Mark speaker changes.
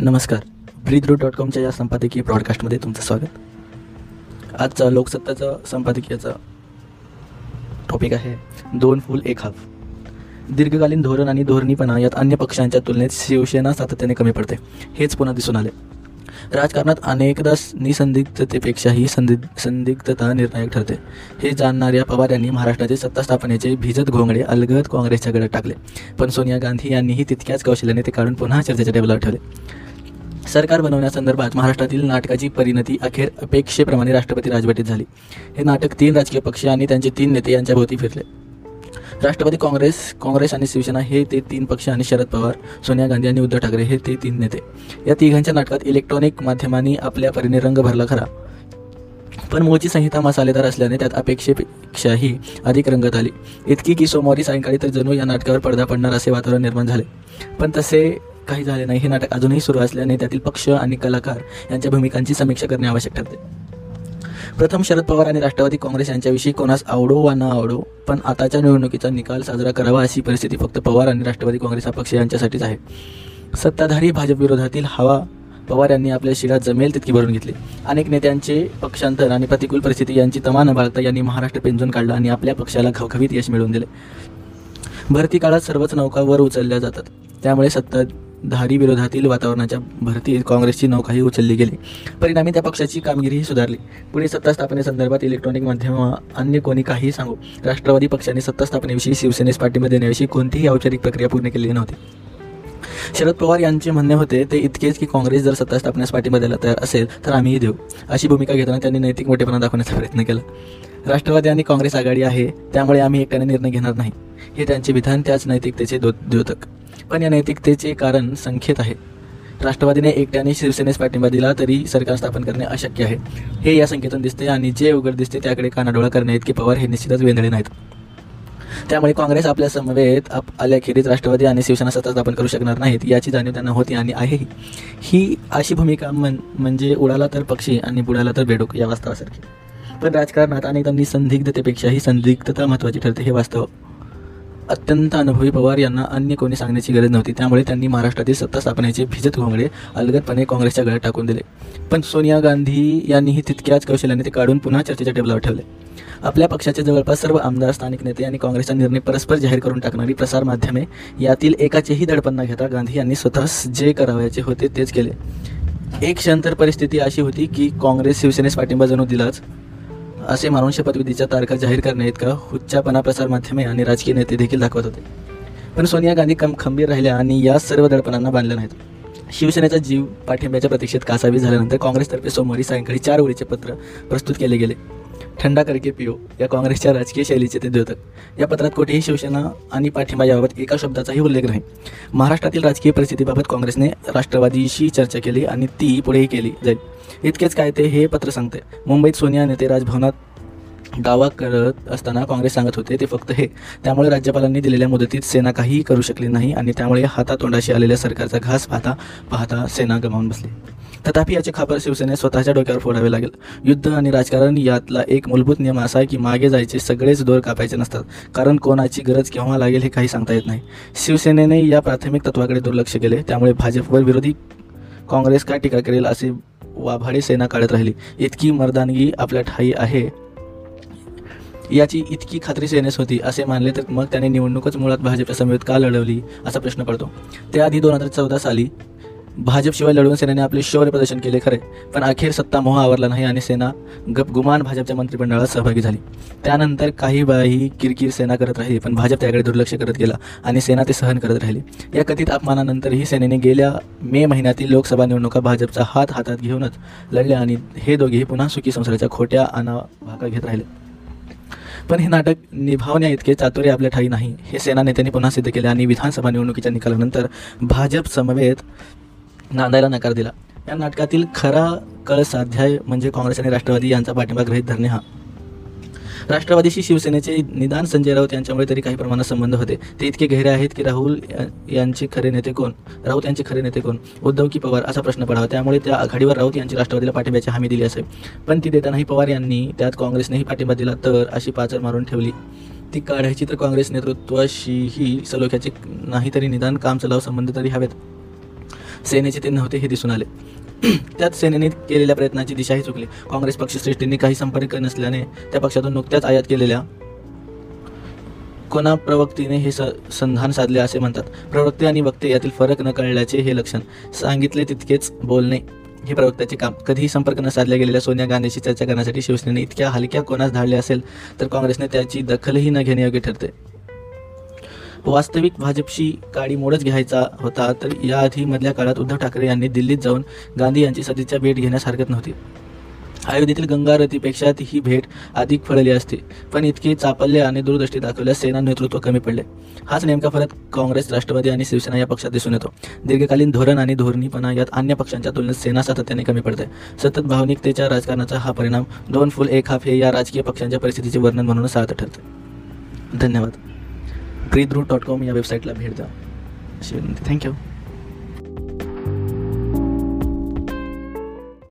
Speaker 1: नमस्कार. ब्रीद्रू डॉट कॉमच्या या संपादकीय ब्रॉडकास्टमध्ये तुमचं स्वागत. आजचा लोकसत्ताचा संपादकीयाचा टॉपिक आहे दोन फूल एक हाफ. दीर्घकालीन धोरण आणि धोरणीपणा यात अन्य पक्षांच्या तुलनेत शिवसेना सातत्याने कमी पडते. हेच पुन्हा दिसून आले राजकारणात अनेकदा निसंदिग्धतेपेक्षाही संदि संदिग्धता निर्णायक ठरते. हे जाणणाऱ्या पवार यांनी महाराष्ट्राचे सत्ता स्थापनेचे भिजत घोंगडे अलगद काँग्रेसच्या गडात टाकले. पण सोनिया गांधी यांनीही तितक्याच कौशल्याने ते काढून पुन्हा चर्चेच्या टेबलावर ठेवले. सरकार बनवण्यासंदर्भात महाराष्ट्रातील नाटकाची परिणती अखेर अपेक्षेप्रमाणे राष्ट्रपती राजवटीत झाली. हे नाटक तीन राजकीय पक्ष आणि त्यांचे तीन नेते यांच्याभोवती फिरले. राष्ट्रवादी काँग्रेस काँग्रेस आणि शिवसेना हे ते तीन पक्ष आणि शरद पवार सोनिया गांधी आणि उद्धव ठाकरे हे ते तीन नेते. या तिघांच्या नाटकात इलेक्ट्रॉनिक माध्यमांनी आपल्या परीने रंग भरला खरा. पण मूळची संहिता मसालेदार असल्याने त्यात अपेक्षेपेक्षाही अधिक रंगत आली. इतकी की सोमवारी सायंकाळी तर जणू या नाटकावर पडदा पडणार असे वातावरण निर्माण झाले. पण तसे काही झाले नाही. हे नाटक अजूनही सुरू असल्याने त्यातील पक्ष आणि कलाकार यांच्या भूमिकांची समीक्षा करणे आवश्यक ठरते. प्रथम शरद पवार आणि राष्ट्रवादी काँग्रेस यांच्याविषयी कोणास आवडो वा न आवडो पण आताच्या निवडणुकीचा निकाल साजरा करावा अशी परिस्थिती फक्त पवार आणि राष्ट्रवादी काँग्रेस हा पक्ष यांच्यासाठीच आहे. सत्ताधारी भाजप विरोधातील हवा पवार यांनी आपल्या शिरात जमेल तितकी भरून घेतली. अनेक नेत्यांचे पक्षांतर आणि प्रतिकूल परिस्थिती यांची तमा न बाळगता यांनी महाराष्ट्र पेंजून काढला आणि आपल्या पक्षाला खवखवीत यश मिळवून दिले. भरती काळात सर्वच नौका वर उचलल्या जातात. त्यामुळे सत्ताधारी विरोधातील वातावरणाच्या भरतीत काँग्रेसची नौकाही उचलली गेली. परिणामी त्या पक्षाची कामगिरीही सुधारली. पुढे सत्ता स्थापनेसंदर्भात इलेक्ट्रॉनिक माध्यम अन्य कोणी काही सांगू. राष्ट्रवादी पक्षाने सत्ता स्थापनेविषयी शिवसेनेस पाठिंबा देण्याविषयी कोणतीही औपचारिक प्रक्रिया पूर्ण केलेली नव्हती. शरद पवार यांचे म्हणणे होते ते इतकेच की काँग्रेस जर सत्ता स्थापण्यास पाठिंबा द्यायला तयार असेल तर आम्हीही देऊ. अशी भूमिका घेताना त्यांनी नैतिक मोठेपणा दाखवण्याचा प्रयत्न केला. राष्ट्रवादी आणि काँग्रेस आघाडी आहे त्यामुळे आम्ही एकट्याने निर्णय घेणार नाही. हे त्यांचे विधान त्याच नैतिकतेचे दो द्योतक. पण या नैतिकतेचे कारण संख्येत आहे. राष्ट्रवादीने एकट्याने शिवसेनेस पाठिंबा दिला तरी सरकार स्थापन करणे अशक्य आहे. हे या संख्येतून दिसते आणि जे उघड दिसते त्याकडे कानाडोळा करणे की पवार हे निश्चितच वेंधळे नाहीत. त्यामुळे काँग्रेस आपल्या समवेत आप आल्याखेरीज राष्ट्रवादी आणि शिवसेना सत्ता स्थापन करू शकणार नाहीत याची जाणीव त्यांना होती आणि आहेही. ही अशी भूमिका मन म्हणजे उडाला तर पक्षी आणि बुडाला तर बेडूक या वास्तवासारखी. पण राजकारणात अनेकदा निसंदिग्धतेपेक्षाही संदिग्धता महत्त्वाची ठरते हे वास्तव. अत्यंत अनुभवी पवार यांना अन्य कोणी सांगण्याची गरज नव्हती त्यामुळे त्यांनी महाराष्ट्रातील सत्ता स्थापनेचे भिजत घोंगडे अलगदपणे काँग्रेसच्या गळ्यात टाकून दिले. पण सोनिया गांधी यांनीही तितक्याच कौशल्याने ते काढून पुन्हा चर्चेच्या टेबलावर ठेवले. आपल्या पक्षाचे जवळपास सर्व आमदार स्थानिक नेते आणि काँग्रेसचा निर्णय परस्पर जाहीर करून टाकणारी प्रसारमाध्यमे यातील एकाचेही दडपण न घेता गांधी यांनी स्वतःच जे करावयाचे होते तेच केले. एक क्षण तर परिस्थिती अशी होती की काँग्रेस शिवसेनेस पाठिंबा जणू दिलाच. असे मानून शपथविधीच्या तारखा जाहीर करणे इतका हुच्चापणा प्रसारमाध्यमे आणि राजकीय नेते देखील दाखवत होते. पण सोनिया गांधी कम खंबीर राहिल्या आणि या सर्व दडपणांना बांधल्या नाहीत. शिवसेनेचा जीव पाठिंब्याच्या प्रतीक्षेत कासावी झाल्यानंतर काँग्रेसतर्फे सोमवारी सायंकाळी चार ओळीचे पत्र प्रस्तुत केले गेले. ठंडा करके पिओ या काँग्रेसच्या राजकीय शैलीचे ते द्योतक. या पत्रात कुठेही शिवसेना आणि पाठिंबा याबाबत एका शब्दाचाही उल्लेख नाही. महाराष्ट्रातील राजकीय परिस्थितीबाबत काँग्रेसने राष्ट्रवादीशी चर्चा केली आणि ती पुढेही केली जाईल. इतकेच काय ते हे पत्र सांगते मुंबईत सोनिया नेते राजभवनात दावा करत असताना काँग्रेस सांगत होते ते फक्त हे त्यामुळे राज्यपालांनी दिलेल्या मुदतीत सेना काहीही करू शकली नाही आणि त्यामुळे हातातोंडाशी आलेल्या सरकारचा घास पाहता पाहता सेना गमावून बसली. तथापि याचे खापर शिवसेने स्वतःच्या डोक्यावर फोडावे लागेल. युद्ध आणि राजकारण यातला एक मूलभूत नियम असा आहे की मागे जायचे सगळेच दोर कापायचे नसतात कारण कोणाची गरज केव्हा लागेल हे काही सांगता येत नाही. शिवसेनेने या प्राथमिक तत्वाकडे दुर्लक्ष केले त्यामुळे भाजपवर विरोधी काँग्रेस काय टीका करेल असे वाभाडे सेना काढत राहिली. इतकी मर्दानगी आपल्या ठाई आहे याची इतकी खात्री सेनेस होती असे मानले तर मग त्याने निवडणूकच मुळात भाजपच्या समवेत का लढवली असा प्रश्न पडतो. त्याआधी दोन हजार चौदा साली भाजपशिवाय लढवून सेनेने आपले शौर्य प्रदर्शन केले खरे पण अखेर सत्ता मोह आवरला नाही आणि सेना गप गुमान भाजपच्या मंत्रिमंडळात सहभागी झाली. त्यानंतर काही वेळाही किरकिर सेना करत राहिली पण भाजप त्याकडे दुर्लक्ष करत गेला आणि सेना ते सहन करत राहिली. या कथित अपमानानंतरही सेनेने गेल्या मे महिन्यातील लोकसभा निवडणुका भाजपचा हात हातात घेऊनच लढल्या आणि हे दोघेही पुन्हा सुखी संसाराच्या खोट्या अना घेत राहिले. पण हे नाटक निभावण्या इतके चातुर्य आपल्या ठाई नाही. हे सेना नेत्यांनी पुन्हा सिद्ध केले आणि विधानसभा निवडणुकीच्या निकालानंतर भाजप समवेत नांदायला नकार दिला. या नाटकातील खरा कळसाध्याय म्हणजे काँग्रेस आणि राष्ट्रवादी यांचा पाठिंबा गृहीत धरणे हा. राष्ट्रवादीशी शिवसेनेचे निदान संजय राऊत यांच्यामुळे तरी काही प्रमाणात संबंध होते. ते इतके गहिरे आहेत की राहुल यांचे खरे नेते कोण? राऊत यांचे खरे नेते कोण? उद्धव की पवार? असा प्रश्न पडावा. त्यामुळे त्या आघाडीवर राऊत यांची राष्ट्रवादीला पाठिंब्याची हमी दिली असेल. पण ती देतानाही पवार यांनी त्यात काँग्रेसनेही पाठिंबा दिला तर अशी पाचर मारून ठेवली. ती काढायची तर काँग्रेस नेतृत्वाशीही सलोख्याचे नाही तरी निदान काम चलाव संबंध तरी हवेत. सेनेचे ते नव्हते हे दिसून आले. त्यात सेनेने केलेल्या प्रयत्नाची दिशाही चुकली. काँग्रेस पक्षश्रेष्ठींनी काही संपर्क नसल्याने त्या पक्षातून नुकत्याच आयात केलेल्या कोणा प्रवक्तीने हे स संधान साधले असे म्हणतात. प्रवक्ते आणि वक्ते यातील फरक न कळल्याचे हे लक्षण. सांगितले तितकेच बोलणे हे प्रवक्त्याचे काम. कधीही संपर्क न साधल्या गेलेल्या सोनिया गांधीशी चर्चा करण्यासाठी शिवसेनेने इतक्या हलक्या कोणास धाडले असेल तर काँग्रेसने त्याची दखलही न घेणे योग्य ठरते. वास्तविक भाजपशी काळी मोडच घ्यायचा होता तर याआधी मधल्या काळात उद्धव ठाकरे यांनी दिल्लीत जाऊन गांधी यांची सदिच्छा भेट घेण्यास हरकत नव्हती. अयोध्येतील गंगारतीपेक्षा ती ही भेट अधिक फळली असते पण इतके चापल्य आणि दूरदृष्टी दाखवल्यास सेना नेतृत्व कमी पडले. हाच नेमका फरक काँग्रेस राष्ट्रवादी आणि शिवसेना या पक्षात दिसून येतो. दीर्घकालीन धोरण आणि धोरणीपणा यात अन्य पक्षांच्या तुलनेत सेना सातत्याने कमी पडते. सतत भावनिकतेच्या राजकारणाचा हा परिणाम दोन फुल एक हाफ हे या राजकीय पक्षांच्या परिस्थितीचे वर्णन म्हणून सार्थ ठरते. धन्यवाद. ब्रीदरूट डॉट कॉम या वेबसाईटला भेट द्या. अशी विनंती. थँक्यू